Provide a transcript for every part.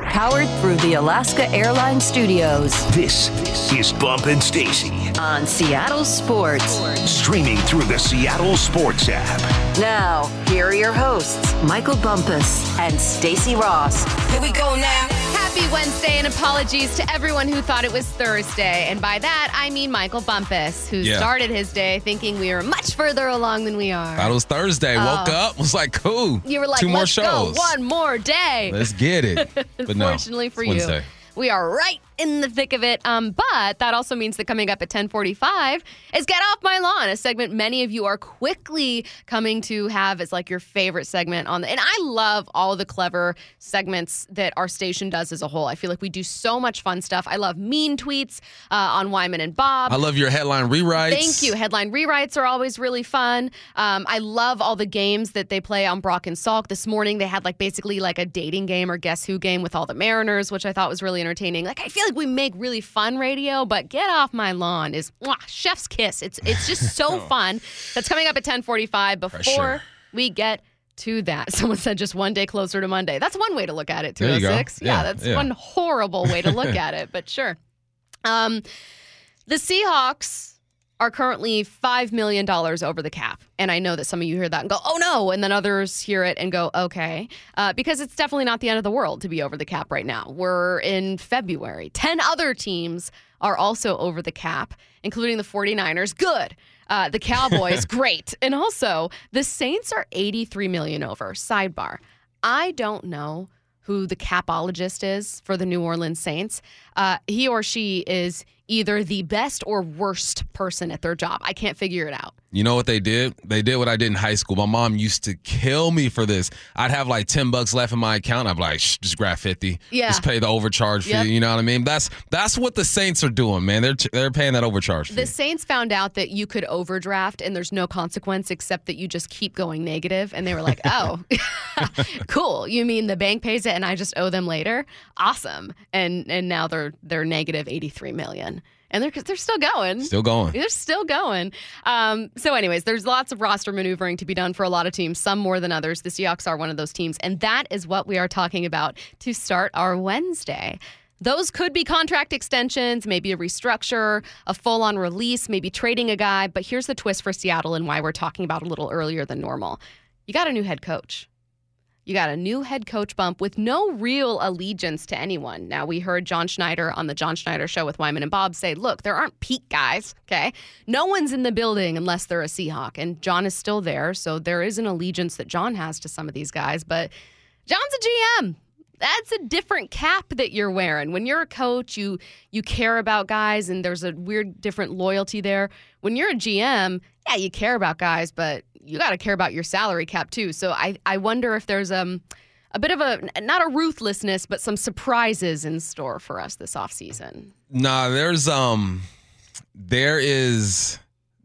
Powered through the Alaska Airlines Studios This is Bump and Stacy. on Seattle Sports. Streaming through the Seattle Sports app. Now, here are your hosts, Michael Bumpus and Stacy Rost. Here we go now. Happy Wednesday and apologies to everyone who thought it was Thursday. And by that, I mean Michael Bumpus, who Yeah. started his day thinking we were much further along than we are. Thought it was Thursday. Woke oh. up, was like, cool. you were like, two more let's shows. go, one more day. Let's get it. But no, Fortunately for you, Wednesday. we are right in the thick of it. Um, but that also means that coming up at 1045 is Get Off My Lawn, a segment many of you are quickly coming to have as like your favorite segment on the, and I love all the clever segments that our station does as a whole. I feel like we do so much fun stuff. I love mean tweets uh, on Wyman and Bob. I love your headline rewrites. Thank you. Headline rewrites are always really fun. Um, I love all the games that they play on Brock and Salk. This morning they had like basically like a dating game or guess who game with all the Mariners, which I thought was really entertaining. Like I feel like we make really fun radio, but get off my lawn is mwah, chef's kiss. It's it's just so fun. That's coming up at 1045 before Pressure. we get to that. Someone said just one day closer to Monday. That's one way to look at it, There you go. 206. Yeah, Yeah, that's yeah. one horrible way to look at it, but sure. Um, the Seahawks are currently $5 million over the cap. And I know that some of you hear that and go, oh no. And then others hear it and go, okay. Uh, because it's definitely not the end of the world to be over the cap right now. We're in February. 10 other teams are also over the cap, including the 49ers. Good. Uh, the Cowboys, great. And also, the Saints are 83 million over. Sidebar. I don't know who the capologist is for the New Orleans Saints. Uh, he or she is either the best or worst person at their job. I can't figure it out. You know what they did? They did what I did in high school. My mom used to kill me for this. I'd have like 10 bucks left in my account. I'd be like, Shh, just grab 50. Yeah. Just pay the overcharge fee. Yep. You know what I mean? That's that's what the Saints are doing, man. They're they're paying that overcharge fee. The Saints found out that you could overdraft and there's no consequence except that you just keep going negative. And they were like, oh, cool. You mean the bank pays it and I just owe them later? Awesome. And and now they're they're negative 83 million. And they're they're still going. Still going. They're still going. Um, so, anyways, there's lots of roster maneuvering to be done for a lot of teams, some more than others. The Seahawks are one of those teams. And that is what we are talking about to start our Wednesday. Those could be contract extensions, maybe a restructure, a full on release, maybe trading a guy. But here's the twist for Seattle and why we're talking about a little earlier than normal. You got a new head coach. You got a new head coach bump with no real allegiance to anyone. Now, we heard John Schneider on the John Schneider show with Wyman and Bob say, look, there aren't Pete guys, okay? No one's in the building unless they're a Seahawk. And John is still there. So there is an allegiance that John has to some of these guys. But John's a GM. That's a different cap that you're wearing. When you're a coach, you you care about guys and there's a weird different loyalty there. When you're a GM, yeah, you care about guys, but you got to care about your salary cap too. So I I wonder if there's um a bit of a not a ruthlessness, but some surprises in store for us this offseason. Nah, there's um there is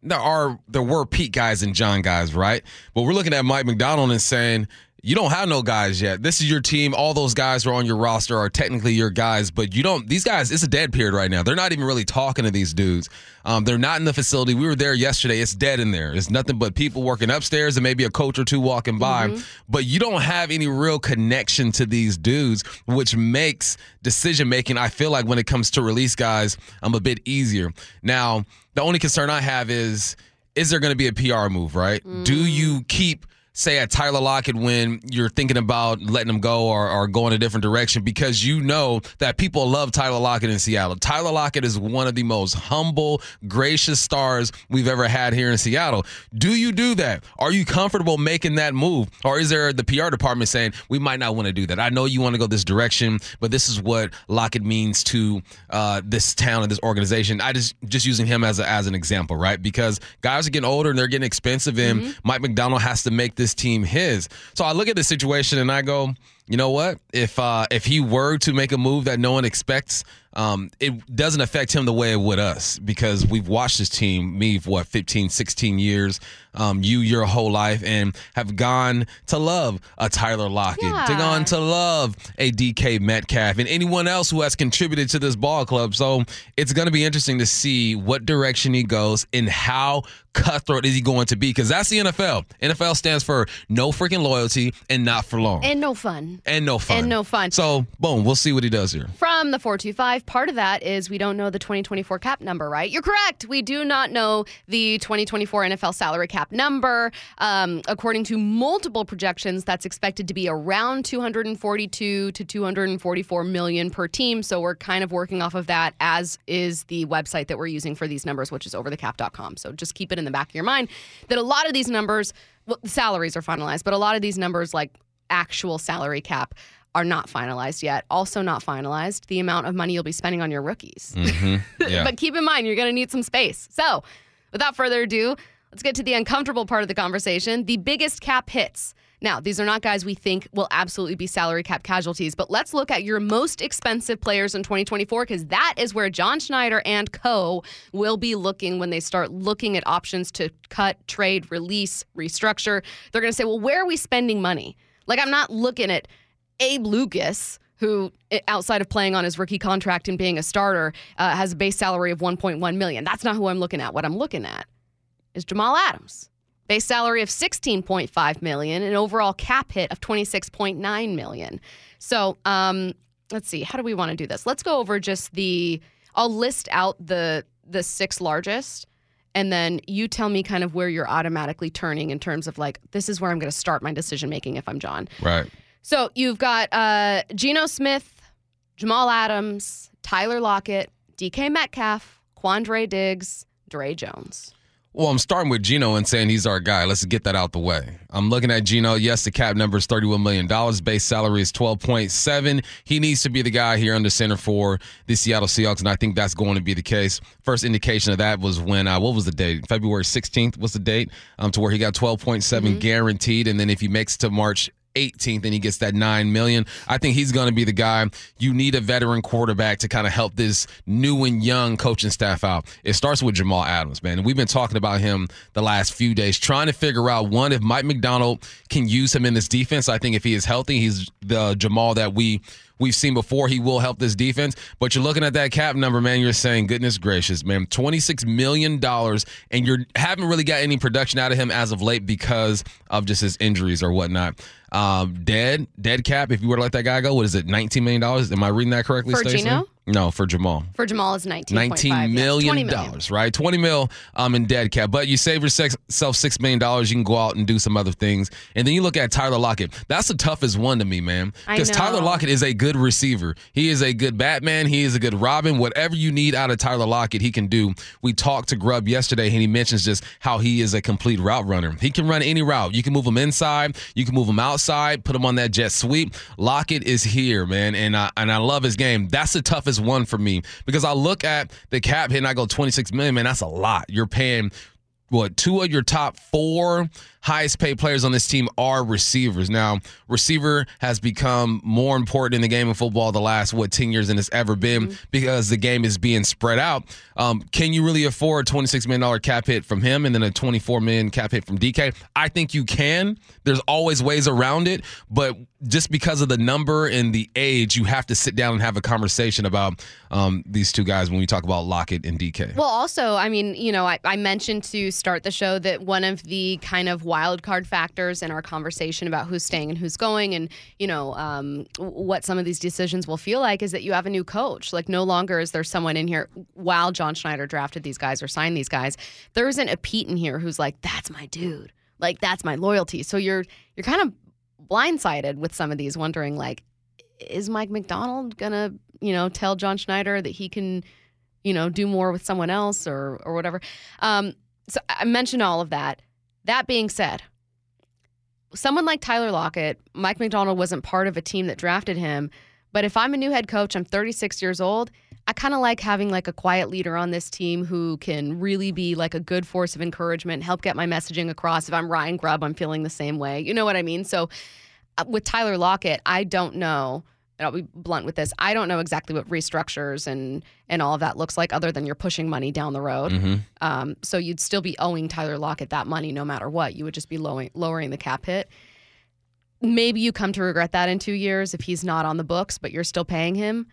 there are there were Pete guys and John guys, right? But we're looking at Mike Macdonald and saying you don't have no guys yet. This is your team. All those guys who are on your roster are technically your guys, but you don't. These guys, it's a dead period right now. They're not even really talking to these dudes. Um, they're not in the facility. We were there yesterday. It's dead in there. It's nothing but people working upstairs and maybe a coach or two walking by. Mm-hmm. But you don't have any real connection to these dudes, which makes decision making. I feel like when it comes to release guys, I'm a bit easier. Now, the only concern I have is is there going to be a PR move, right? Do mm. you keep say at Tyler Lockett when you're thinking about letting him go or, or going a different direction because you know that people love Tyler Lockett in Seattle. Tyler Lockett is one of the most humble, gracious stars we've ever had here in Seattle. Do you do that? Are you comfortable making that move? Or is there the PR department saying, we might not want to do that? I know you want to go this direction, but this is what Lockett means to uh, this town and this organization. I just just using him as a, as an example, right? Because guys are getting older and they're getting expensive, and Mike Macdonald has to make this team his. So I look at the situation and I go, you know what? If uh, if he were to make a move that no one expects, um, it doesn't affect him the way it would us because we've watched this team, me, for what, 15, 16 years, um, you your whole life, and have gone to love a Tyler Lockett, to Yeah. gone to love a DK Metcalf, and anyone else who has contributed to this ball club. So it's going to be interesting to see what direction he goes and how cutthroat is he going to be because that's the NFL. NFL stands for no freaking loyalty and not for long. And no fun. and no fun. And no fun. So, boom, we'll see what he does here. From the 425, part of that is we don't know the 2024 cap number, right? You're correct. We do not know the 2024 NFL salary cap number. Um, according to multiple projections, that's expected to be around 242 to 244 million per team. So we're kind of working off of that, as is the website that we're using for these numbers, which is overthecap.com. So just keep it in the back of your mind that a lot of these numbers, well, salaries are finalized, but a lot of these numbers, like actual salary cap, are not finalized yet. Also, not finalized the amount of money you'll be spending on your rookies. Mm-hmm. Yeah. but keep in mind, you're going to need some space. So, without further ado, let's get to the uncomfortable part of the conversation the biggest cap hits. Now, these are not guys we think will absolutely be salary cap casualties, but let's look at your most expensive players in 2024 because that is where John Schneider and co will be looking when they start looking at options to cut, trade, release, restructure. They're going to say, well, where are we spending money? Like, I'm not looking at Abe Lucas, who outside of playing on his rookie contract and being a starter, uh, has a base salary of 1.1 million. That's not who I'm looking at. What I'm looking at is Jamal Adams, base salary of 16.5 million, an overall cap hit of 26.9 million. So, um, let's see. How do we want to do this? Let's go over just the. I'll list out the the six largest. And then you tell me kind of where you're automatically turning in terms of like, this is where I'm going to start my decision making if I'm John. right. So you've got uh, Geno Smith, Jamal Adams, Tyler Lockett, DK Metcalf, Quandre Diggs, Dre Jones. Well, I'm starting with Geno and saying he's our guy. Let's get that out the way. I'm looking at Geno. Yes, the cap number is $31 million. Base salary is 12.7. He needs to be the guy here under center for the Seattle Seahawks, and I think that's going to be the case. First indication of that was when, uh, what was the date? February 16th was the date, um, to where he got 12.7 guaranteed. And then if he makes it to March 18th and he gets that 9 million. I think he's going to be the guy. You need a veteran quarterback to kind of help this new and young coaching staff out. It starts with Jamal Adams, man. We've been talking about him the last few days trying to figure out one if Mike Macdonald can use him in this defense. I think if he is healthy, he's the Jamal that we we've seen before. He will help this defense. But you're looking at that cap number, man. You're saying, goodness gracious, man, $26 million, and you haven't really got any production out of him as of late because of just his injuries or whatnot. Um, dead, dead cap. If you were to let that guy go, what is it, $19 million? Am I reading that correctly, For Stacy? No, for Jamal. For Jamal is 19. Nineteen million dollars, right? Twenty mil um in dead cap, but you save yourself six million dollars. You can go out and do some other things, and then you look at Tyler Lockett. That's the toughest one to me, man, because Tyler. Lockett is a good receiver. He is a good Batman. He is a good Robin. Whatever you need out of Tyler Lockett, he can do. We talked to Grubb yesterday, and he mentions just how he is a complete route runner. He can run any route. You can move him inside, you can move him outside, put him on that jet sweep. Lockett is here, man, and I and I love his game. That's the toughest one for me because I look at the cap hit and I go 26 million, man, that's a lot. You're paying what two of your top four highest paid players on this team are receivers. Now, receiver has become more important in the game of football the last what 10 years than it's ever been because the game is being spread out. Um, can you really afford a $26 million cap hit from him and then a 24 million cap hit from DK? I think you can. There's always ways around it, but just because of the number and the age, you have to sit down and have a conversation about um, these two guys when we talk about Lockett and DK. Well, also, I mean, you know, I, I mentioned to start the show that one of the kind of wild card factors in our conversation about who's staying and who's going, and you know, um, what some of these decisions will feel like, is that you have a new coach. Like, no longer is there someone in here while John Schneider drafted these guys or signed these guys. There isn't a Pete in here who's like, "That's my dude." Like, that's my loyalty. So you're you're kind of blindsided with some of these, wondering like, is Mike Macdonald gonna, you know, tell John Schneider that he can, you know, do more with someone else or or whatever. Um, so I mentioned all of that. That being said, someone like Tyler Lockett, Mike Macdonald wasn't part of a team that drafted him. But if I'm a new head coach, I'm 36 years old. I kind of like having like a quiet leader on this team who can really be like a good force of encouragement, help get my messaging across. If I'm Ryan Grubb, I'm feeling the same way. You know what I mean? So uh, with Tyler Lockett, I don't know and I'll be blunt with this. I don't know exactly what restructures and and all of that looks like, other than you're pushing money down the road. Mm-hmm. Um, so you'd still be owing Tyler Lockett that money no matter what. You would just be lowering lowering the cap hit. Maybe you come to regret that in two years if he's not on the books, but you're still paying him.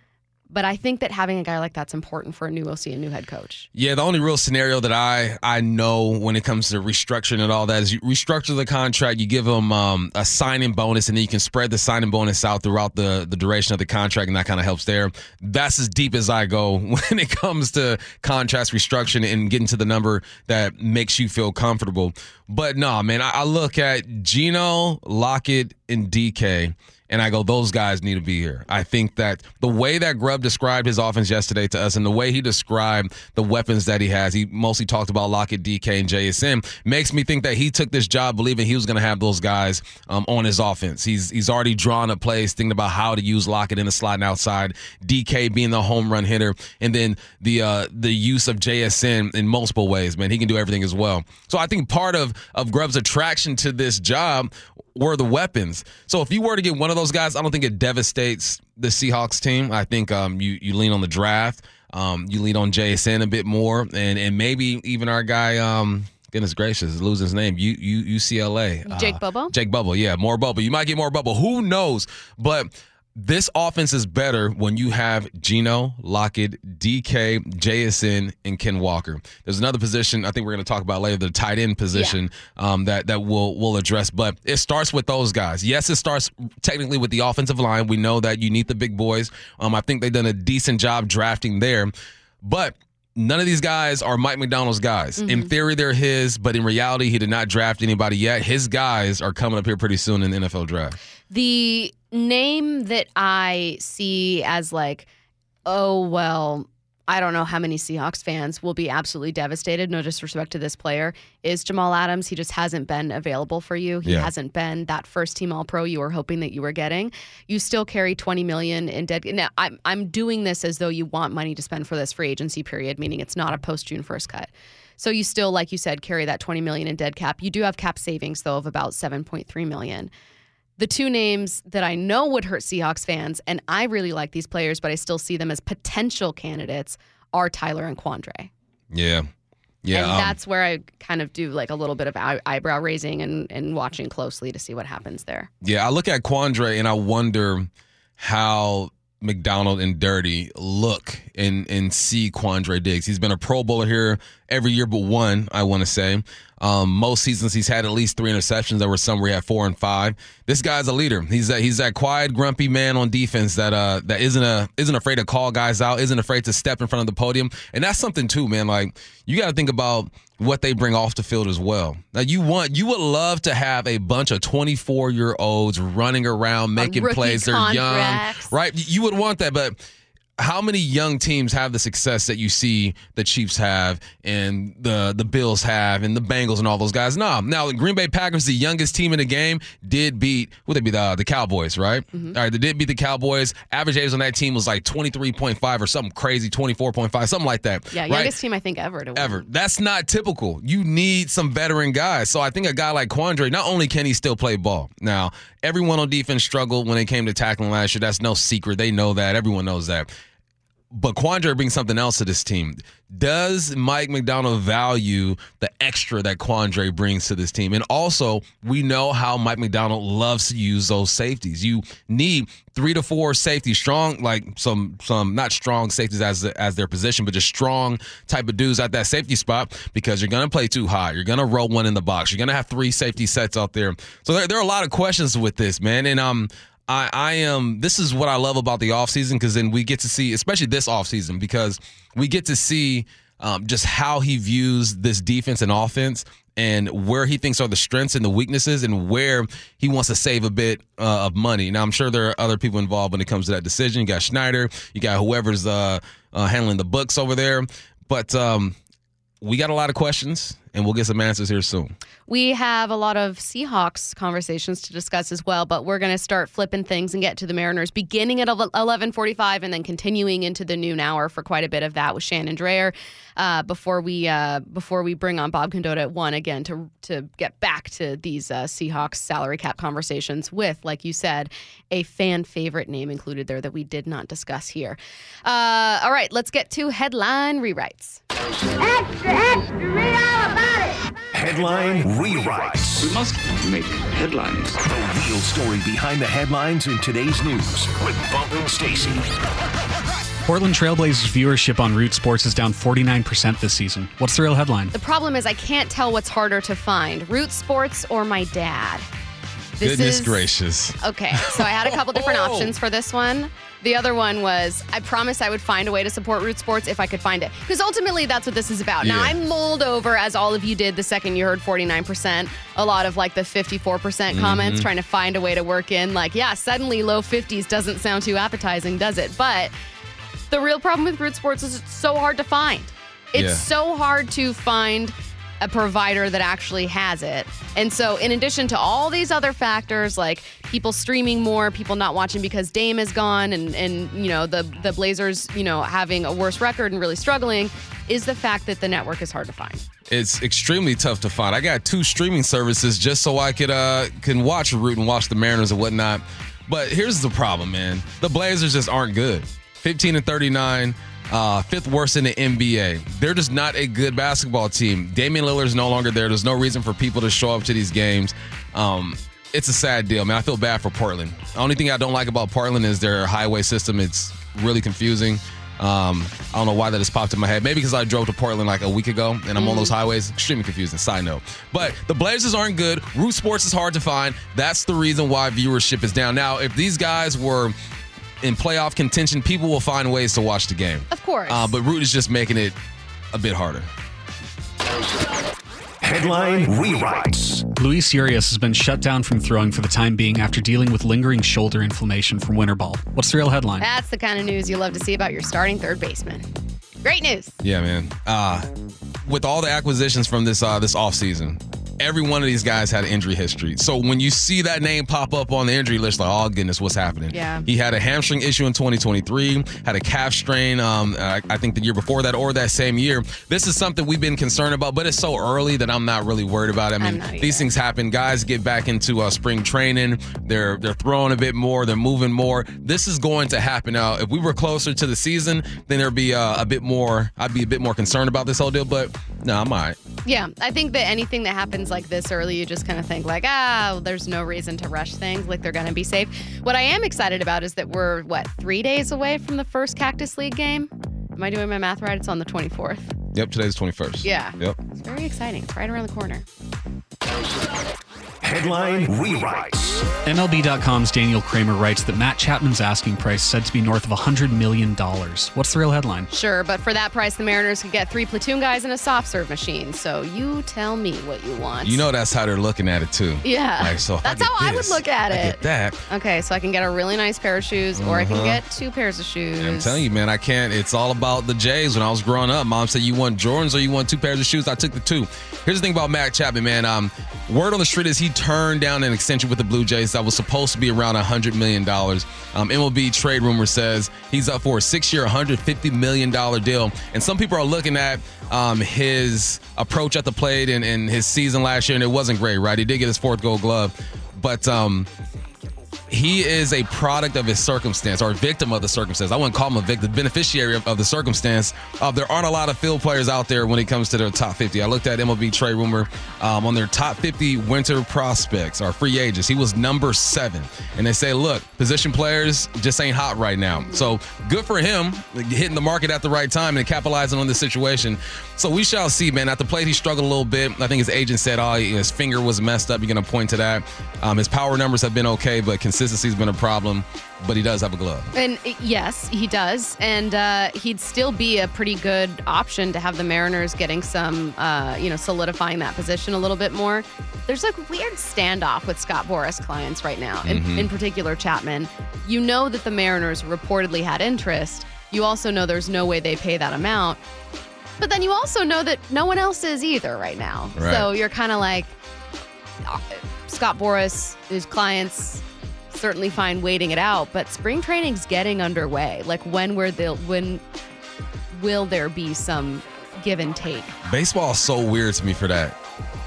But I think that having a guy like that's important for a new OC and new head coach. Yeah, the only real scenario that I I know when it comes to restructuring and all that is you restructure the contract, you give them um, a signing bonus, and then you can spread the signing bonus out throughout the the duration of the contract, and that kind of helps there. That's as deep as I go when it comes to contract restructuring and getting to the number that makes you feel comfortable. But no, man, I, I look at Geno, Lockett, and DK and I go, those guys need to be here. I think that the way that Grubb described his offense yesterday to us and the way he described the weapons that he has, he mostly talked about Lockett, DK, and JSN, makes me think that he took this job believing he was going to have those guys um, on his offense. He's he's already drawn up plays, thinking about how to use Lockett in the slot and outside, DK being the home run hitter, and then the uh, the use of JSN in multiple ways. Man, he can do everything as well. So I think part of of Grubb's attraction to this job were the weapons. So if you were to get one of those guys, I don't think it devastates the Seahawks team. I think um, you you lean on the draft. Um, you lean on JSN a bit more, and and maybe even our guy. Um, goodness gracious, losing his name. U, U, UCLA. Jake uh, Bobo? Jake Bobo, yeah, more Bobo. You might get more Bobo. Who knows? But this offense is better when you have Geno, Lockett, DK, JSN, and Ken Walker. There's another position I think we're going to talk about later, the tight end position um, that that we'll we'll address. But it starts with those guys. Yes, it starts technically with the offensive line. We know that you need the big boys. Um, I think they've done a decent job drafting there, but. None of these guys are Mike Macdonald's guys. In theory, they're his, but in reality, he did not draft anybody yet. His guys are coming up here pretty soon in the NFL draft. The name that I see as like, oh, well, I don't know how many Seahawks fans will be absolutely devastated, no disrespect to this player, is Jamal Adams. He just hasn't been available for you. He Yeah. hasn't been that first team all pro you were hoping that you were getting. You still carry 20 million in dead. Now, I'm, I'm doing this as though you want money to spend for this free agency period, meaning it's not a post June 1st cut. So you still, like you said, carry that 20 million in dead cap. You do have cap savings though of about 7.3 million the two names that I know would hurt Seahawks fans, and I really like these players, but I still see them as potential candidates, are Tyler and Quandre. Yeah. Yeah. and um, that's where I kind of do like a little bit of eye- eyebrow raising and, and watching closely to see what happens there. Yeah, I look at Quandre and I wonder how Macdonald and Durde look and and see Quandre Diggs. He's been a Pro Bowler here every year but one, I want to say. Um, most seasons he's had at least three interceptions. There were some where he had four and five. This guy's a leader. He's that he's that quiet, grumpy man on defense that uh that isn't a isn't afraid to call guys out, isn't afraid to step in front of the podium, and that's something too, man. Like you got to think about what they bring off the field as well. Now you want you would love to have a bunch of 24 year olds running around making plays. They're young, right? You would want that, but how many young teams have the success that you see the Chiefs have and the the Bills have and the Bengals and all those guys? No. Now, the Green Bay Packers, the youngest team in the game, did beat would they be the the Cowboys, right? Mm-hmm. All right, they did beat the Cowboys. Average age on that team was like 23.5 or something crazy, 24.5, something like that. Yeah, right? youngest team I think ever to win. ever. That's not typical. You need some veteran guys. So I think a guy like Quandre, not only can he still play ball. Now, everyone on defense struggled when it came to tackling last year. That's no secret. They know that. Everyone knows that. But Quandre brings something else to this team. Does Mike Macdonald value the extra that Quandre brings to this team? And also, we know how Mike Macdonald loves to use those safeties. You need three to four safeties, strong, like some some not strong safeties as as their position, but just strong type of dudes at that safety spot because you're gonna play too high. You're gonna roll one in the box. You're gonna have three safety sets out there. So there, there are a lot of questions with this, man. And um I, I am this is what I love about the offseason because then we get to see, especially this offseason, because we get to see um, just how he views this defense and offense and where he thinks are the strengths and the weaknesses and where he wants to save a bit uh, of money. Now, I'm sure there are other people involved when it comes to that decision. You got Schneider, you got whoever's uh, uh, handling the books over there. But um, we got a lot of questions and we'll get some answers here soon. We have a lot of Seahawks conversations to discuss as well, but we're going to start flipping things and get to the Mariners beginning at 11:45 and then continuing into the noon hour for quite a bit of that with Shannon Drayer uh, before we uh, before we bring on Bob Condotta at one again to to get back to these uh, Seahawks salary cap conversations with, like you said, a fan favorite name included there that we did not discuss here. Uh, all right, let's get to headline rewrites. Extra, extra, Headline rewrites. We must make headlines. The real story behind the headlines in today's news with Bump and Stacy. Portland Trailblazers viewership on Root Sports is down 49% this season. What's the real headline? The problem is I can't tell what's harder to find: Root Sports or my dad. This Goodness is- gracious. Okay, so I had a couple different options for this one. The other one was I promised I would find a way to support Root Sports if I could find it. Because ultimately, that's what this is about. Now, Yeah. I mulled over, as all of you did the second you heard 49%, a lot of like the 54% Mm-hmm. comments trying to find a way to work in, like, yeah, suddenly low 50s doesn't sound too appetizing, does it? But the real problem with Root Sports is it's so hard to find. It's Yeah. so hard to find a provider that actually has it. And so, in addition to all these other factors like people streaming more, people not watching because Dame is gone, and and you know the the Blazers, you know, having a worse record and really struggling, is the fact that the network is hard to find. It's extremely tough to find. I got two streaming services just so I could uh can watch Root and watch the Mariners and whatnot. But here's the problem, man. The Blazers just aren't good. 15 and 39, uh, fifth worst in the NBA. They're just not a good basketball team. Damian Lillard's no longer there. There's no reason for people to show up to these games. Um, it's a sad deal, man. I feel bad for Portland. The only thing I don't like about Portland is their highway system. It's really confusing. Um, I don't know why that just popped in my head. Maybe because I drove to Portland like a week ago and I'm on those highways. Extremely confusing. Side note. But the Blazers aren't good. Root Sports is hard to find. That's the reason why viewership is down. Now, if these guys were in playoff contention, people will find ways to watch the game. Of course. Uh, but Root is just making it a bit harder. Headline rewrites. Luis Urias has been shut down from throwing for the time being after dealing with lingering shoulder inflammation from winter ball. What's the real headline? That's the kind of news you love to see about your starting third baseman. Great news. Yeah, man. Uh, with all the acquisitions from this uh, this offseason, every one of these guys had an injury history. So when you see that name pop up on the injury list, like, oh goodness, what's happening? Yeah. He had a hamstring issue in 2023, had a calf strain, um, uh, I think the year before that or that same year. This is something we've been concerned about, but it's so early that I'm not really worried about it. I mean, these things happen. Guys get back into uh, spring training. They're they're throwing a bit more. They're moving more. This is going to happen. Now, if we were closer to the season, then there'd be uh, a bit more. I'd be a bit more concerned about this whole deal. But no, I'm all right. Yeah, I think that anything that happens like this early, you just kind of think like, ah, well, there's no reason to rush things. Like they're going to be safe. What I am excited about is that we're what three days away from the first Cactus League game. Am I doing my math right? It's on the 24th. Yep, today's 21st. Yeah. Yep. It's very exciting. It's right around the corner. Headline rewrites. MLB.com's Daniel Kramer writes that Matt Chapman's asking price is said to be north of $100 million. What's the real headline? Sure, but for that price, the Mariners could get three platoon guys and a soft serve machine. So you tell me what you want. You know that's how they're looking at it too. Yeah. Like so. That's I get how I would look at I it. Get that. Okay, so I can get a really nice pair of shoes, or I can get two pairs of shoes. Uh-huh. I'm telling you, man, I can't. It's all about the J's. When I was growing up, mom said, "You want Jordans or you want two pairs of shoes?" I took the two. Here's the thing about Matt Chapman, man. Um, word on the street is he turned down an extension with the Blue Jays that was supposed to be around hundred million dollars. Um, MLB trade rumor says he's up for a six-year, 150 million dollar deal, and some people are looking at um, his approach at the plate and, and his season last year, and it wasn't great, right? He did get his fourth Gold Glove, but um, he is a product of his circumstance or a victim of the circumstance. I wouldn't call him a victim, the beneficiary of, of the circumstance. Uh, there aren't a lot of field players out there when it comes to their top 50. I looked at MLB trade rumor um, on their top 50 winter prospects or free agents. He was number seven. And they say, look, position players just ain't hot right now. So good for him hitting the market at the right time and capitalizing on this situation. So we shall see, man. At the plate, he struggled a little bit. I think his agent said, oh, his finger was messed up. You're going to point to that. Um, his power numbers have been okay, but consistency's been a problem. But he does have a glove. And uh, yes, he does, and uh, he'd still be a pretty good option to have the Mariners getting some, uh, you know, solidifying that position a little bit more. There's like weird standoff with Scott Boras clients right now, in, in particular Chapman. You know that the Mariners reportedly had interest. You also know there's no way they pay that amount. But then you also know that no one else is either right now. Right. So you're kind of like uh, Scott Boras, his clients certainly fine waiting it out, but spring training's getting underway. Like when were the when will there be some give and take? Baseball is so weird to me for that.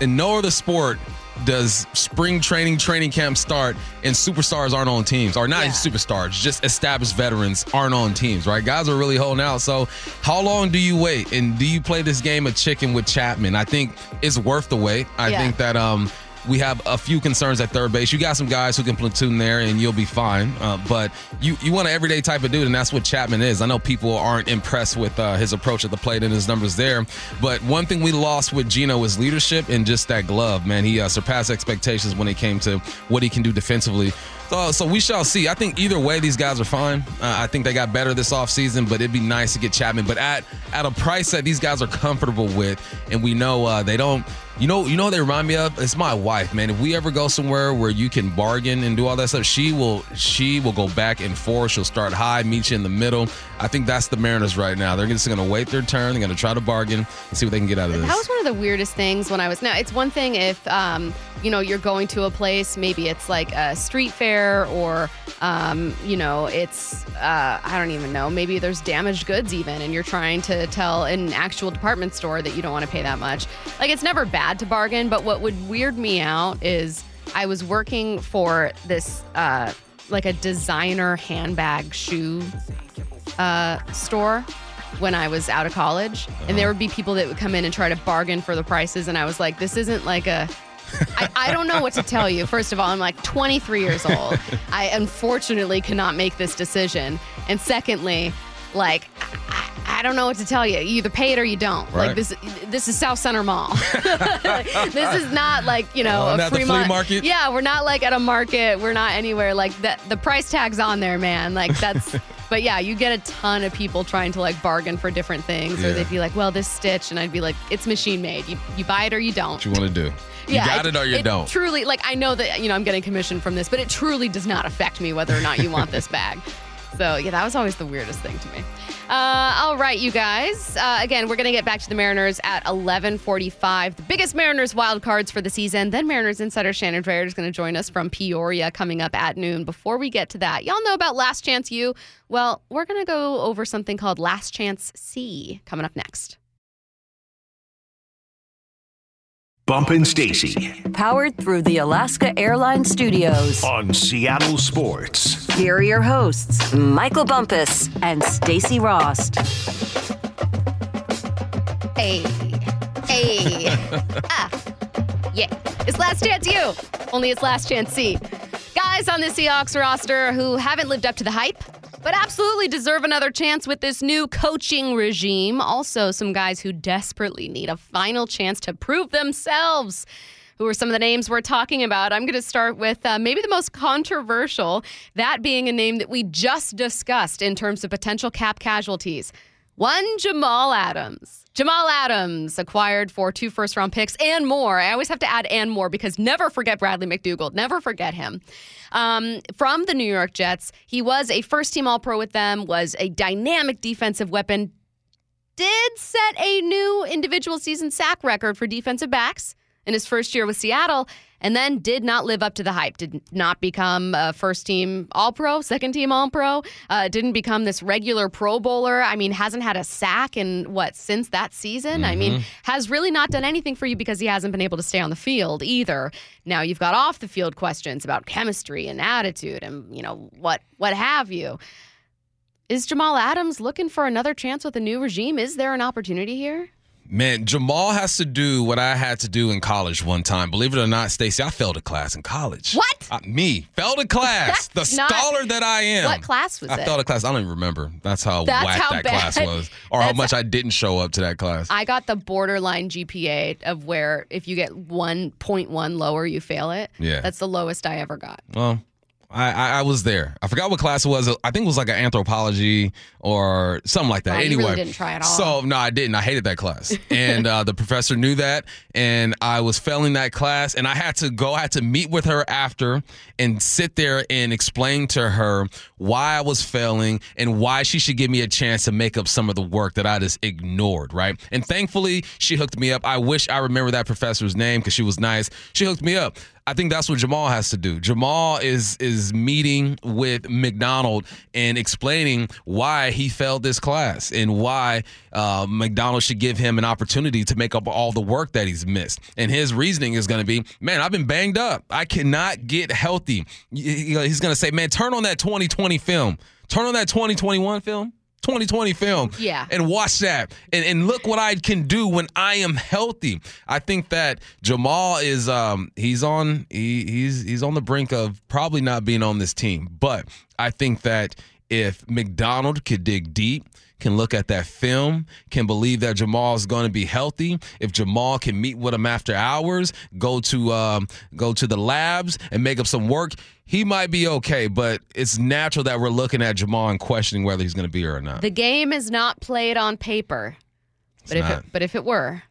In no other sport does spring training training camp start and superstars aren't on teams or not Yeah. superstars just established veterans aren't on teams right guys are really holding out so how long do you wait and do you play this game of chicken with chapman i think it's worth the wait i Yeah. think that um we have a few concerns at third base. You got some guys who can platoon there, and you'll be fine. Uh, but you you want an everyday type of dude, and that's what Chapman is. I know people aren't impressed with uh, his approach at the plate and his numbers there. But one thing we lost with Geno was leadership and just that glove. Man, he uh, surpassed expectations when it came to what he can do defensively. So, so we shall see. I think either way, these guys are fine. Uh, I think they got better this offseason, but it'd be nice to get Chapman. But at at a price that these guys are comfortable with, and we know uh, they don't. You know, you know they remind me of? It's my wife, man. If we ever go somewhere where you can bargain and do all that stuff, she will she will go back and forth. She'll start high, meet you in the middle. I think that's the Mariners right now. They're just going to wait their turn. They're going to try to bargain and see what they can get out of this. That was one of the weirdest things when I was. Now, it's one thing if um, you know you're going to a place, maybe it's like a street fair, or um, you know, it's uh, I don't even know. Maybe there's damaged goods even, and you're trying to tell an actual department store that you don't want to pay that much. Like it's never bad to bargain, but what would weird me out is I was working for this uh, like a designer handbag shoe uh, store when I was out of college, and there would be people that would come in and try to bargain for the prices, and I was like, this isn't like a. I, I don't know what to tell you. First of all, I'm like 23 years old. I unfortunately cannot make this decision. And secondly, like I, I don't know what to tell you. You either pay it or you don't. Right. Like this this is Southcenter Mall. this is not like, you know, Oh, a not the flea Fremont- market? Yeah, we're not like at a market. We're not anywhere like that. The price tag's on there, man. Like that's. but yeah, you get a ton of people trying to like bargain for different things, Yeah. or they'd be like, "Well, this stitch," and I'd be like, "It's machine made. You you buy it or you don't." what you want to do. You got it, or you don't. Truly, like I know that you know I'm getting commission from this, but it truly does not affect me whether or not you want this bag. So yeah, that was always the weirdest thing to me. Uh, all right, you guys. Uh, again, we're gonna get back to the Mariners at 11:45. The biggest Mariners wild cards for the season. Then Mariners insider Shannon Drayer is gonna join us from Peoria coming up at noon. Before we get to that, y'all know about Last Chance U. Well, we're gonna go over something called Last Chance C coming up next. Bump and Stacy Powered through the Alaska Airlines Studios. on Seattle Sports. Here are your hosts, Michael Bumpus and Stacy Rost. Hey, hey, ah, yeah. It's Last Chance U, Only it's Last Chance C. Guys on the Seahawks roster who haven't lived up to the hype, but absolutely deserve another chance with this new coaching regime. Also, some guys who desperately need a final chance to prove themselves. Who are some of the names we're talking about? I'm going to start with uh, maybe the most controversial, that being a name that we just discussed in terms of potential cap casualties. One Jamal Adams. Jamal Adams acquired for two first round picks and more. I always have to add and more because never forget Bradley McDougald. Never forget him. Um, from the New York Jets, he was a first team All Pro with them, was a dynamic defensive weapon, did set a new individual season sack record for defensive backs in his first year with Seattle, and then did not live up to the hype. Did not become a first team All Pro, second team All Pro. Uh, didn't become this regular Pro Bowler. I mean, hasn't had a sack in what since that season. I mean, has really not done anything for you because he hasn't been able to stay on the field either. Now you've got off the field questions about chemistry and attitude and you know what what have you. Is Jamal Adams looking for another chance with a new regime? Is there an opportunity here? Man, Jamal has to do what I had to do in college one time. Believe it or not, Stacy, I failed a class in college. What? Uh, me failed a class. That's the scholar that I am. What class was I it? failed a class. I don't even remember. That's how That's whack how that bad- class was, or how much I didn't show up to that class. I got the borderline GPA of where if you get 1.1 lower, you fail it. Yeah. That's the lowest I ever got. well, I, I, I was there. I forgot what class it was. I think it was like an anthropology or something like that. Wow, you anyway, really didn't try at all. So no, I didn't. I hated that class, and uh, the professor knew that, and I was failing that class, and I had to go. I had to meet with her after and sit there and explain to her why I was failing and why she should give me a chance to make up some of the work that I just ignored. Right, and thankfully she hooked me up. I wish I remember that professor's name because she was nice. She hooked me up. I think that's what Jamal has to do. Jamal is is meeting with Macdonald and explaining why he failed this class and why uh, Macdonald should give him an opportunity to make up all the work that he's missed. And his reasoning is going to be, man, I've been banged up. I cannot get healthy. He's going to say, man, turn on that 2020 film. Turn on that 2021 film. 2020 film Yeah. and watch that and, and look what I can do when I am healthy. I think that Jamal is um he's on he, he's he's on the brink of probably not being on this team. But I think that if Macdonald could dig deep, can look at that film, can believe that Jamal is going to be healthy. If Jamal can meet with him after hours, go to um, go to the labs and make up some work, he might be okay. But it's natural that we're looking at Jamal and questioning whether he's going to be here or not. The game is not played on paper. But if not. it, but if it were,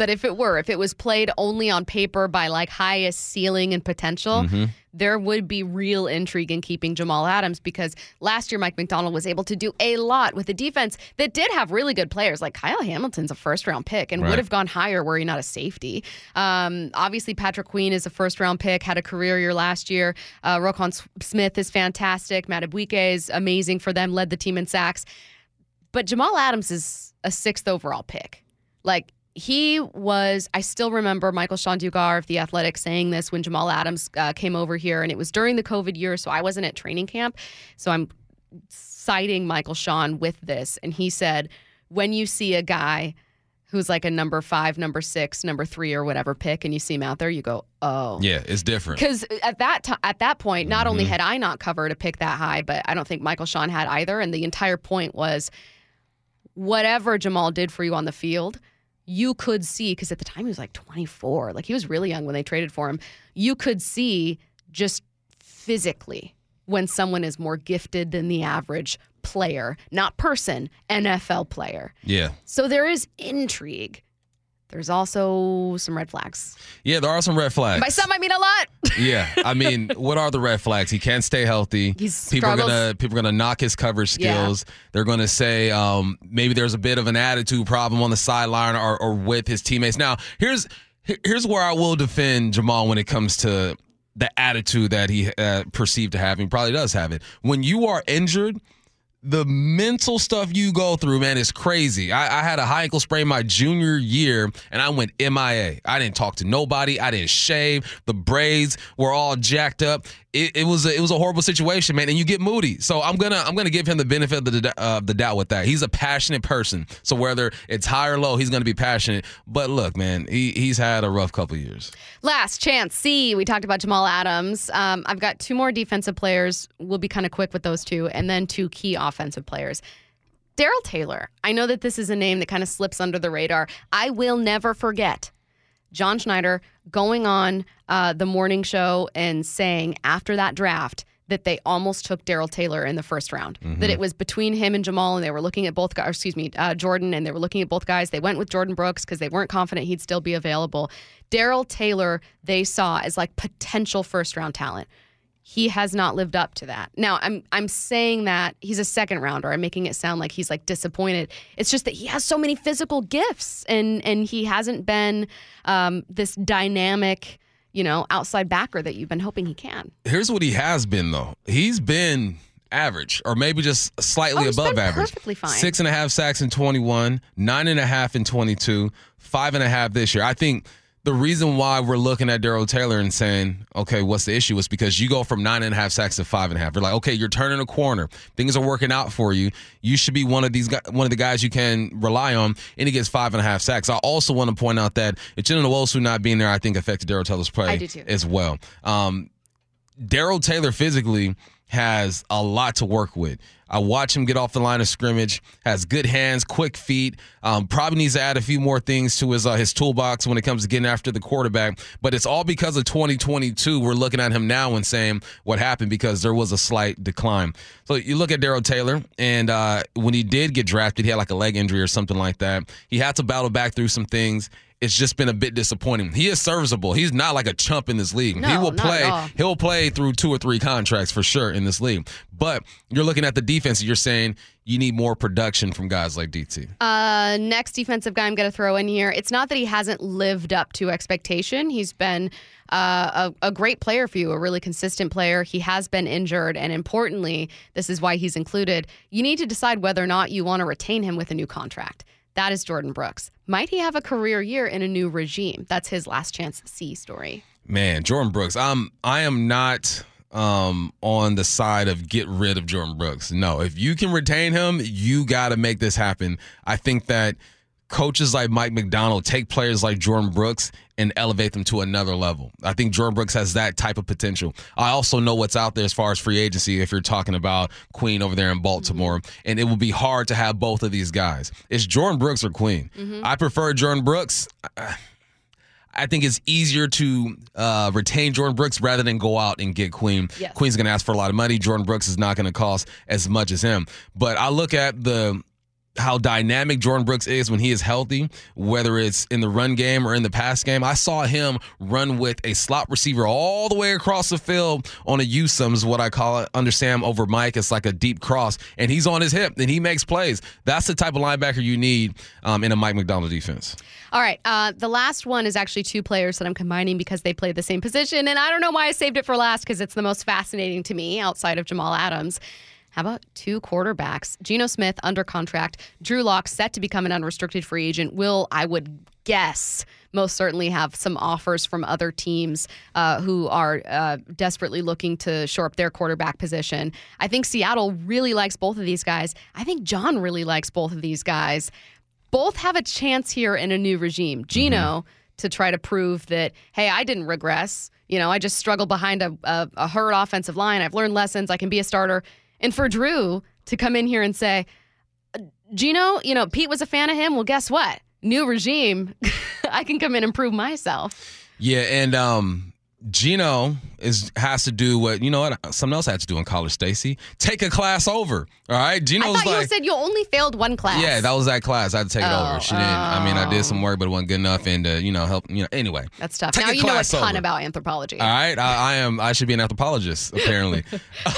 but if it were, if it was played only on paper by like highest ceiling and potential, Mm-hmm. there would be real intrigue in keeping Jamal Adams because last year Mike Macdonald was able to do a lot with a defense that did have really good players. Like Kyle Hamilton's a first round pick and Right. would have gone higher were he not a safety. Um, obviously, Patrick Queen is a first round pick, had a career year last year. Uh, S- Smith is fantastic. Madubuike is amazing for them, led the team in sacks but Jamal Adams is a sixth overall pick. Like he was, I still remember Michael-Shawn Dugar of the Athletic saying this when Jamal Adams uh, came over here, and it was during the COVID year, so I wasn't at training camp. So I'm citing Michael-Shawn with this, and he said, when you see a guy who's like a number five, number six, number three, or whatever pick, and you see him out there, you go, oh, yeah, it's different. because at that time, at that point, not only had I not covered a pick that high, but I don't think Michael-Shawn had either. And the entire point was, whatever Jamal did for you on the field, you could see because at the time he was like 24, like he was really young when they traded for him. You could see just physically when someone is more gifted than the average player, not person, NFL player. Yeah. So there is intrigue. There's also some red flags. Yeah, there are some red flags. By some, I mean a lot. yeah, I mean, what are the red flags? He can't stay healthy. He's people are gonna people are gonna knock his coverage Yeah. skills. They're gonna say um, maybe there's a bit of an attitude problem on the sideline or, or with his teammates. Now, here's here's where I will defend Jamal when it comes to the attitude that he uh, perceived to have. He probably does have it. When you are injured, the mental stuff you go through, man, is crazy. I, I had a high ankle sprain my junior year, and I went MIA. I didn't talk to nobody. I didn't shave. The braids were all jacked up. It, it was a, it was a horrible situation, man. And you get moody. So I'm gonna I'm gonna give him the benefit of the uh, the doubt with that. He's a passionate person. So whether it's high or low, he's gonna be passionate. But look, man, he he's had a rough couple years. Last chance. C. We talked about Jamal Adams. Um, I've got two more defensive players. We'll be kind of quick with those two, and then two key offensive players. Darrell Taylor. I know that this is a name that kind of slips under the radar. I will never forget John Schneider going on uh, the morning show and saying after that draft that they almost took Darrell Taylor in the first round. That it was between him and Jamal, and they were looking at both guys. Excuse me, uh, Jordyn, and they were looking at both guys. They went with Jordyn Brooks because they weren't confident he'd still be available. Darrell Taylor they saw as like potential first round talent. He has not lived up to that. Now, I'm I'm saying that he's a second rounder. I'm making it sound like he's like disappointed. It's just that he has so many physical gifts, and and he hasn't been um, this dynamic, you know, outside backer that you've been hoping he can. Here's what he has been though. He's been average or maybe just slightly Oh, he's above been average. perfectly fine. Six and a half sacks in 21, nine and a half in 22, five and a half this year. I think the reason why we're looking at Darrell Taylor and saying, okay, what's the issue is because you go from nine and a half sacks to five and a half. You're like, okay, you're turning a corner. Things are working out for you. You should be one of these guys, one of the guys you can rely on, and he gets five and a half sacks. I also want to point out that Uchenna Nwosu not being there, I think affected Darrell Taylor's play I do too. as well. Um, Darrell Taylor physically has a lot to work with. I watch him get off the line of scrimmage. Has good hands, quick feet. Um, probably needs to add a few more things to his uh, his toolbox when it comes to getting after the quarterback. But it's all because of 2022. We're looking at him now and saying what happened because there was a slight decline. So you look at Darrell Taylor, and uh, when he did get drafted, he had like a leg injury or something like that. He had to battle back through some things it's just been a bit disappointing. He is serviceable. He's not like a chump in this league. No, he will play. He'll play through two or three contracts for sure in this league. But you're looking at the defense. You're saying you need more production from guys like DT. Uh, next defensive guy I'm going to throw in here. It's not that he hasn't lived up to expectation. He's been uh, a, a great player for you, a really consistent player. He has been injured, and importantly, this is why he's included. You need to decide whether or not you want to retain him with a new contract. That is Jordyn Brooks. Might he have a career year in a new regime? That's his last chance C story. Man, Jordyn Brooks. I'm. I am not um on the side of get rid of Jordyn Brooks. No, if you can retain him, you got to make this happen. I think that coaches like Mike Macdonald take players like Jordyn Brooks and elevate them to another level. I think Jordyn Brooks has that type of potential. I also know what's out there as far as free agency if you're talking about Queen over there in Baltimore, and it will be hard to have both of these guys. It's Jordyn Brooks or Queen. I prefer Jordyn Brooks. I think it's easier to uh, retain Jordyn Brooks rather than go out and get Queen. Yes. Queen's going to ask for a lot of money. Jordyn Brooks is not going to cost as much as him. But I look at the how dynamic Jordyn Brooks is when he is healthy, whether it's in the run game or in the pass game. I saw him run with a slot receiver all the way across the field on a USUM is what I call it. Under Sam over Mike, it's like a deep cross, and he's on his hip and he makes plays. That's the type of linebacker you need um, in a Mike Macdonald defense. All right. Uh, the last one is actually two players that I'm combining because they play the same position. And I don't know why I saved it for last because it's the most fascinating to me outside of Jamal Adams. How about two quarterbacks? Geno Smith under contract. Drew Lock set to become an unrestricted free agent. Will, I would guess, most certainly have some offers from other teams uh, who are uh, desperately looking to shore up their quarterback position. I think Seattle really likes both of these guys. I think John really likes both of these guys both have a chance here in a new regime. Geno to try to prove that, hey, I didn't regress. You know, I just struggled behind a, a, a hurt offensive line. I've learned lessons. I can be a starter. And for Drew to come in here and say, Geno, you know, Pete was a fan of him. Well, guess what? New regime. I can come in and prove myself. Yeah, and um Geno is has to do what you know what something else had to do in college, Stacy. Take a class over. All right. I Geno's thought you like said you only failed one class. Yeah, that was that class. I had to take it Oh, over. She didn't I mean I did some work, but it wasn't good enough and uh, you know, help you know anyway. That's tough. Take now you know a ton over. about anthropology. All right, I, I am. I should be an anthropologist apparently,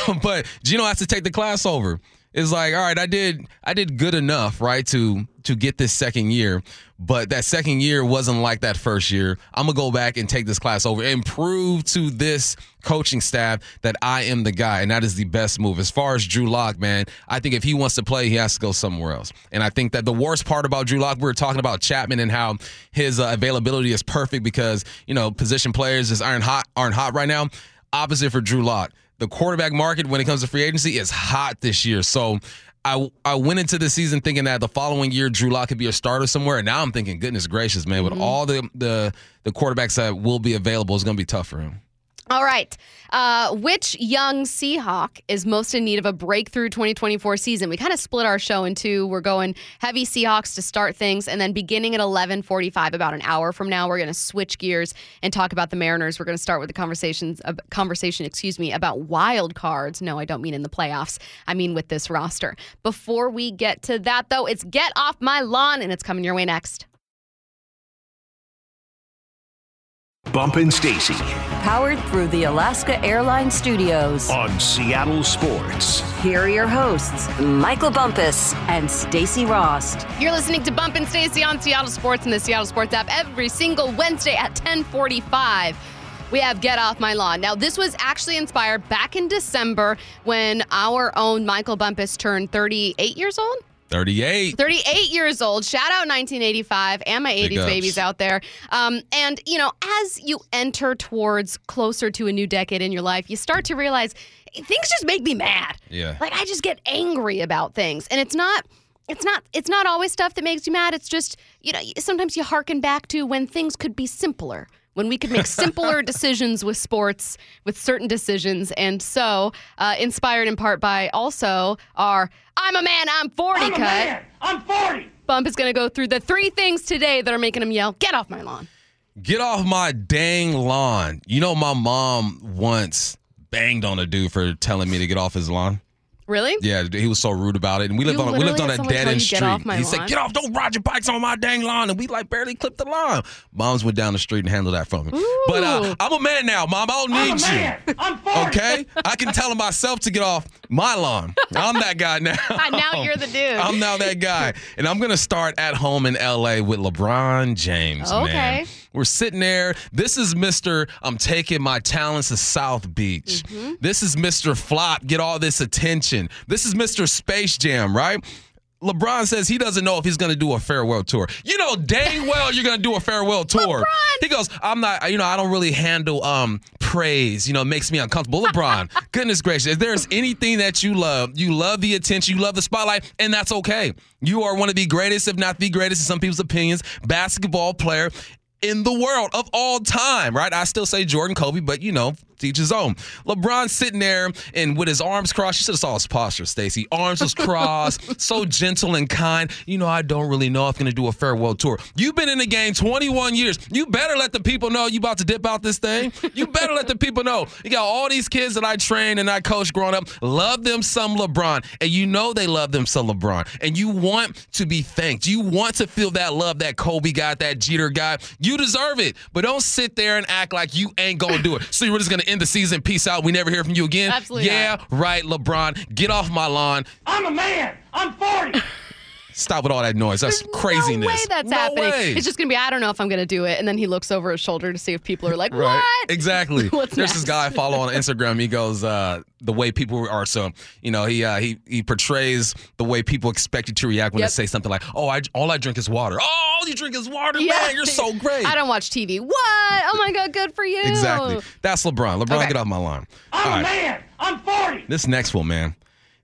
Um, but Geno has to take the class over. It's like, all right, I did, I did good enough, right, to to get this second year, but that second year wasn't like that first year. I'm gonna go back and take this class over and prove to this coaching staff that I am the guy, and that is the best move. As far as Drew Lock, man, I think if he wants to play, he has to go somewhere else. And I think that the worst part about Drew Lock, we were talking about Chapman and how his uh, availability is perfect because you know position players just aren't hot, aren't hot right now. Opposite for Drew Lock. The quarterback market when it comes to free agency is hot this year. So I I went into the season thinking that the following year Drew Lock could be a starter somewhere, and now I'm thinking, goodness gracious, man, with mm-hmm. all the the the quarterbacks that will be available, it's going to be tough for him. All right. Uh, which young Seahawk is most in need of a breakthrough 2024 season? We kind of split our show in two. We're going heavy Seahawks to start things, and then beginning at 11:45, about an hour from now, we're going to switch gears and talk about the Mariners. We're going to start with the conversations, uh, conversation, excuse me, about wild cards. No, I don't mean in the playoffs. I mean with this roster. Before we get to that, though, it's get off my lawn, and it's coming your way next. Bump and Stacy Powered through the Alaska Airlines Studios. on Seattle Sports. Here are your hosts, Michael Bumpus and Stacy Rost. You're listening to Bump and Stacy on Seattle Sports and the Seattle Sports app every single Wednesday at 1045. We have Get Off My Lawn. Now, this was actually inspired back in December when our own Michael Bumpus turned 38 years old. 38. 38 years old. Shout out 1985 and my 80s babies out there. Um, and, you know, as you enter towards closer to a new decade in your life, you start to realize things just make me mad. Yeah. Like I just get angry about things. And it's not. It's not it's not always stuff that makes you mad. It's just, you know, sometimes you hearken back to when things could be simpler, when we could make simpler decisions with sports, with certain decisions. And so, uh, inspired in part by also our I'm a man, I'm 40 I'm a cut. man. I'm 40. Bump is going to go through the three things today that are making him yell, Get off my lawn. Get off my dang lawn. You know, my mom once banged on a dude for telling me to get off his lawn. Really? Yeah, he was so rude about it. And we lived You on we lived on a dead end you, "Get street. off my he said, "Get off! Don't ride your bikes on my dang lawn." And we like barely clipped the lawn. Moms went down the street and handled that for me. But uh, I'm a man now, mom. I don't I'm need a you. man. I'm 40. Okay, I can tell myself to get off my lawn. I'm that guy now. now you're the dude. I'm now that guy, and I'm gonna start at home in LA with LeBron James. Man. We're sitting there. This is Mr. I'm taking my talents to South Beach. Mm-hmm. This is Mr. Flop. Get all this attention. This is Mr. Space Jam, right? LeBron says he doesn't know if he's going to do a farewell tour. You know dang well you're going to do a farewell tour. LeBron. He goes, "I'm not, you know, I don't really handle um praise, you know, it makes me uncomfortable." LeBron, goodness gracious, if there's anything that you love, you love the attention, you love the spotlight, and that's okay. You are one of the greatest, if not the greatest in some people's opinions, basketball player in the world of all time, right? I still say Jordan Kobe, but you know, to each his own. LeBron sitting there and with his arms crossed. You should have saw his posture, Stacy. Arms was crossed, so gentle and kind. You know, I don't really know if I'm gonna do a farewell tour. You've been in the game 21 years. You better let the people know you about to dip out this thing. You better let the people know. You got all these kids that I trained and I coached growing up. Love them some LeBron. And you know they love them some LeBron. And you want to be thanked. You want to feel that love that Kobe got, that Jeter got. You deserve it. But don't sit there and act like you ain't gonna do it. So you're just gonna end the season. Peace out. We never hear from you again. Absolutely Yeah, right, LeBron. Get off my lawn. I'm a man. I'm 40. Stop with all that noise. That's craziness. No way that's No happening. way. It's just going to be, I don't know if I'm going to do it. And then he looks over his shoulder to see if people are like, Right. what? Exactly. What's There's this next? guy I follow on Instagram. He goes, uh, the way people are so, you know, he uh, he he portrays the way people expect you to react when Yep. they say something like, "Oh, I all I drink is water." Oh, all you drink is water, man. You're so great. I don't watch TV. What? Oh my God, good for you. Exactly. That's LeBron. LeBron, Okay. get off my lawn. I'm All a right. man. I'm 40. This next one, man.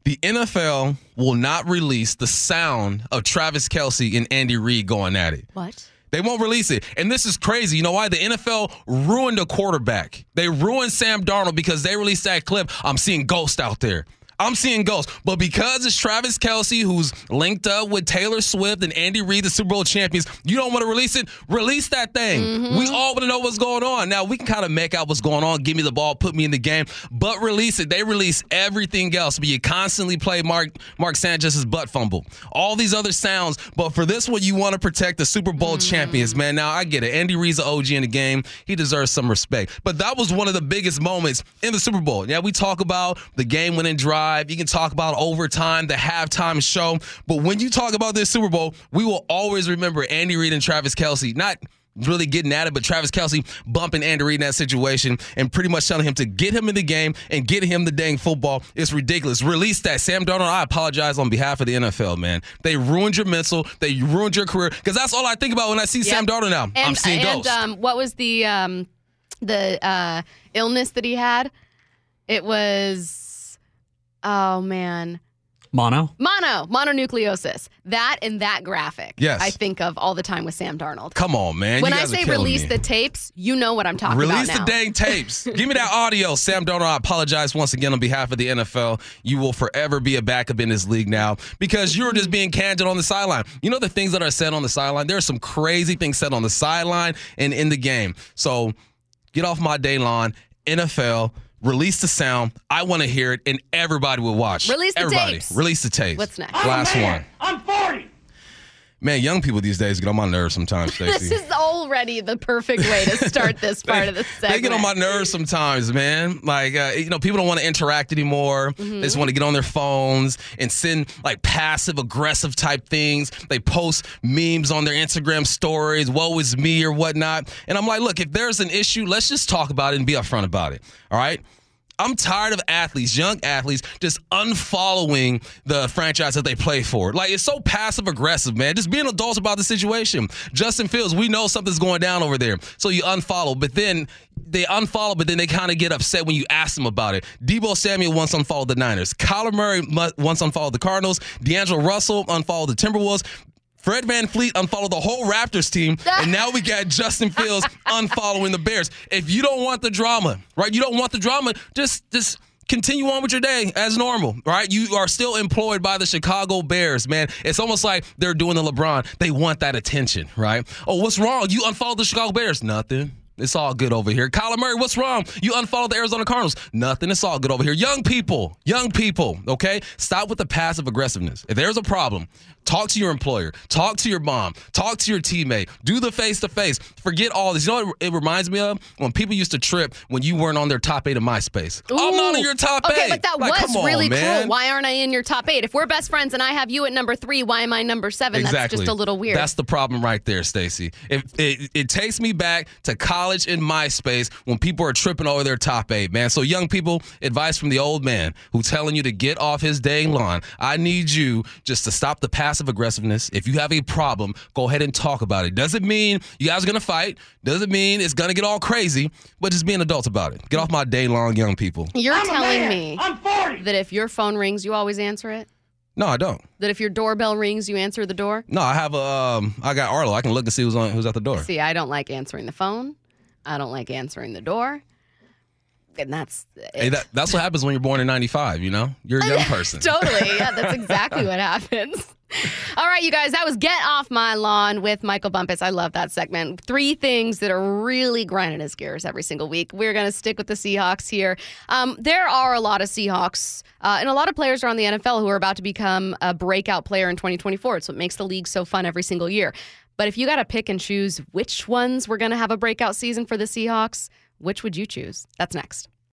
The NFL will not release the sound of Travis Kelce and Andy Reid going at it. What? They won't release it. And this is crazy. You know why? The NFL ruined a quarterback. They ruined Sam Darnold because they released that clip. I'm seeing ghosts out there. I'm seeing ghosts. But because it's Travis Kelce who's linked up with Taylor Swift and Andy Reid, the Super Bowl champions, you don't want to release it? Release that thing. Mm-hmm. We all want to know what's going on. Now, we can kind of make out what's going on. Give me the ball, put me in the game, but release it. They release everything else. But you constantly play Mark Mark Sanchez's butt fumble. All these other sounds. But for this one, you want to protect the Super Bowl mm-hmm. champions, man. Now, I get it. Andy Reid's an OG in the game. He deserves some respect. But that was one of the biggest moments in the Super Bowl. Yeah, we talk about the game winning drive. You can talk about overtime, the halftime show. But when you talk about this Super Bowl, we will always remember Andy Reid and Travis Kelce. Not really getting at it, but Travis Kelce bumping Andy Reid in that situation and pretty much telling him to get him in the game and get him the dang football. It's ridiculous. Release that. Sam Darnold, I apologize on behalf of the NFL, man. They ruined your mental. They ruined your career because that's all I think about when I see Sam Darnold now. And, I'm seeing and, ghosts. um, what was the um, the uh, illness that he had? It was, oh man, Mono. mono, mononucleosis. That and that graphic. Yes. I think of all the time with Sam Darnold. Come on, man. when You I guys are say killing release me. the tapes, you know what I'm talking Release about now. the dang tapes. Give me that audio. Sam Darnold, I apologize once again on behalf of the NFL. You will forever be a backup in this league now because you're just being candid on the sideline. You know the things that are said on the sideline? There are some crazy things said on the sideline and in the game. So get off my day lawn. NFL, release the sound. I want to hear it, and everybody will watch. Release the everybody. tapes. Release the tapes. What's next? I'm Last man. one. I'm 40. Man, young people these days get on my nerves sometimes, Stacy. This is already the perfect way to start this part of the segment. They get on my nerves sometimes, man. Like, uh, you know, people don't want to interact anymore. They just want to get on their phones and send like passive aggressive type things. They post memes on their Instagram stories, woe is me or whatnot. And I'm like, look, if there's an issue, let's just talk about it and be upfront about it. All right. I'm tired of athletes, young athletes, just unfollowing the franchise that they play for. Like it's so passive aggressive, man. Just being adults about the situation. Justin Fields, we know something's going down over there, so you unfollow. But then they unfollow, but then they kind of get upset when you ask them about it. Deebo Samuel once unfollowed the Niners. Kyler Murray mu- once unfollowed the Cardinals. D'Angelo Russell unfollowed the Timberwolves. Fred VanVleet unfollowed the whole Raptors team, and now we got Justin Fields unfollowing the Bears. If you don't want the drama, right? You don't want the drama, just just continue on with your day as normal, right? You are still employed by the Chicago Bears, man. It's almost like they're doing the LeBron. They want that attention, right? Oh, what's wrong? You unfollowed the Chicago Bears. Nothing. It's all good over here. Kyler Murray, what's wrong? You unfollowed the Arizona Cardinals. Nothing. It's all good over here. Young people, young people, okay? Stop with the passive aggressiveness. If there's a problem, talk to your employer, talk to your mom, talk to your teammate, do the face to face. Forget all this. You know what it reminds me of? When people used to trip when you weren't on their top eight of MySpace. I'm not in your top okay, eight. but that Like, was come on, really cool. Why aren't I in your top eight? If we're best friends and I have you at number three, why am I number seven? Exactly. That's just a little weird. That's the problem right there, Stacy. It, it it takes me back to college in MySpace when people are tripping over their top eight, man. So young people, advice from the old man who's telling you to get off his dang lawn. I need you just to stop the passive aggressiveness. If you have a problem, go ahead and talk about it. Doesn't mean you guys are gonna fight. Doesn't mean it's gonna get all crazy. But just be an adult about it. Get off my day long, young people. You're I'm telling me I'm 40. that if your phone rings, you always answer it? No, I don't. That if your doorbell rings, you answer the door? No, I have a. Um, I got Arlo. I can look and see who's on who's at the door. See, I don't like answering the phone. I don't like answering the door. And that's Hey, that, that's what happens when you're born in '95. You know, you're a young person. totally. Yeah, that's exactly what happens. All right, you guys, that was Get Off My Lawn with Michael Bumpus. I love that segment. Three things that are really grinding his gears every single week. We're going to stick with the Seahawks here. Um, there are a lot of Seahawks, uh, and a lot of players around the NFL who are about to become a breakout player in 2024. It's what makes the league so fun every single year. But if you got to pick and choose which ones we're going to have a breakout season for the Seahawks, which would you choose? That's next.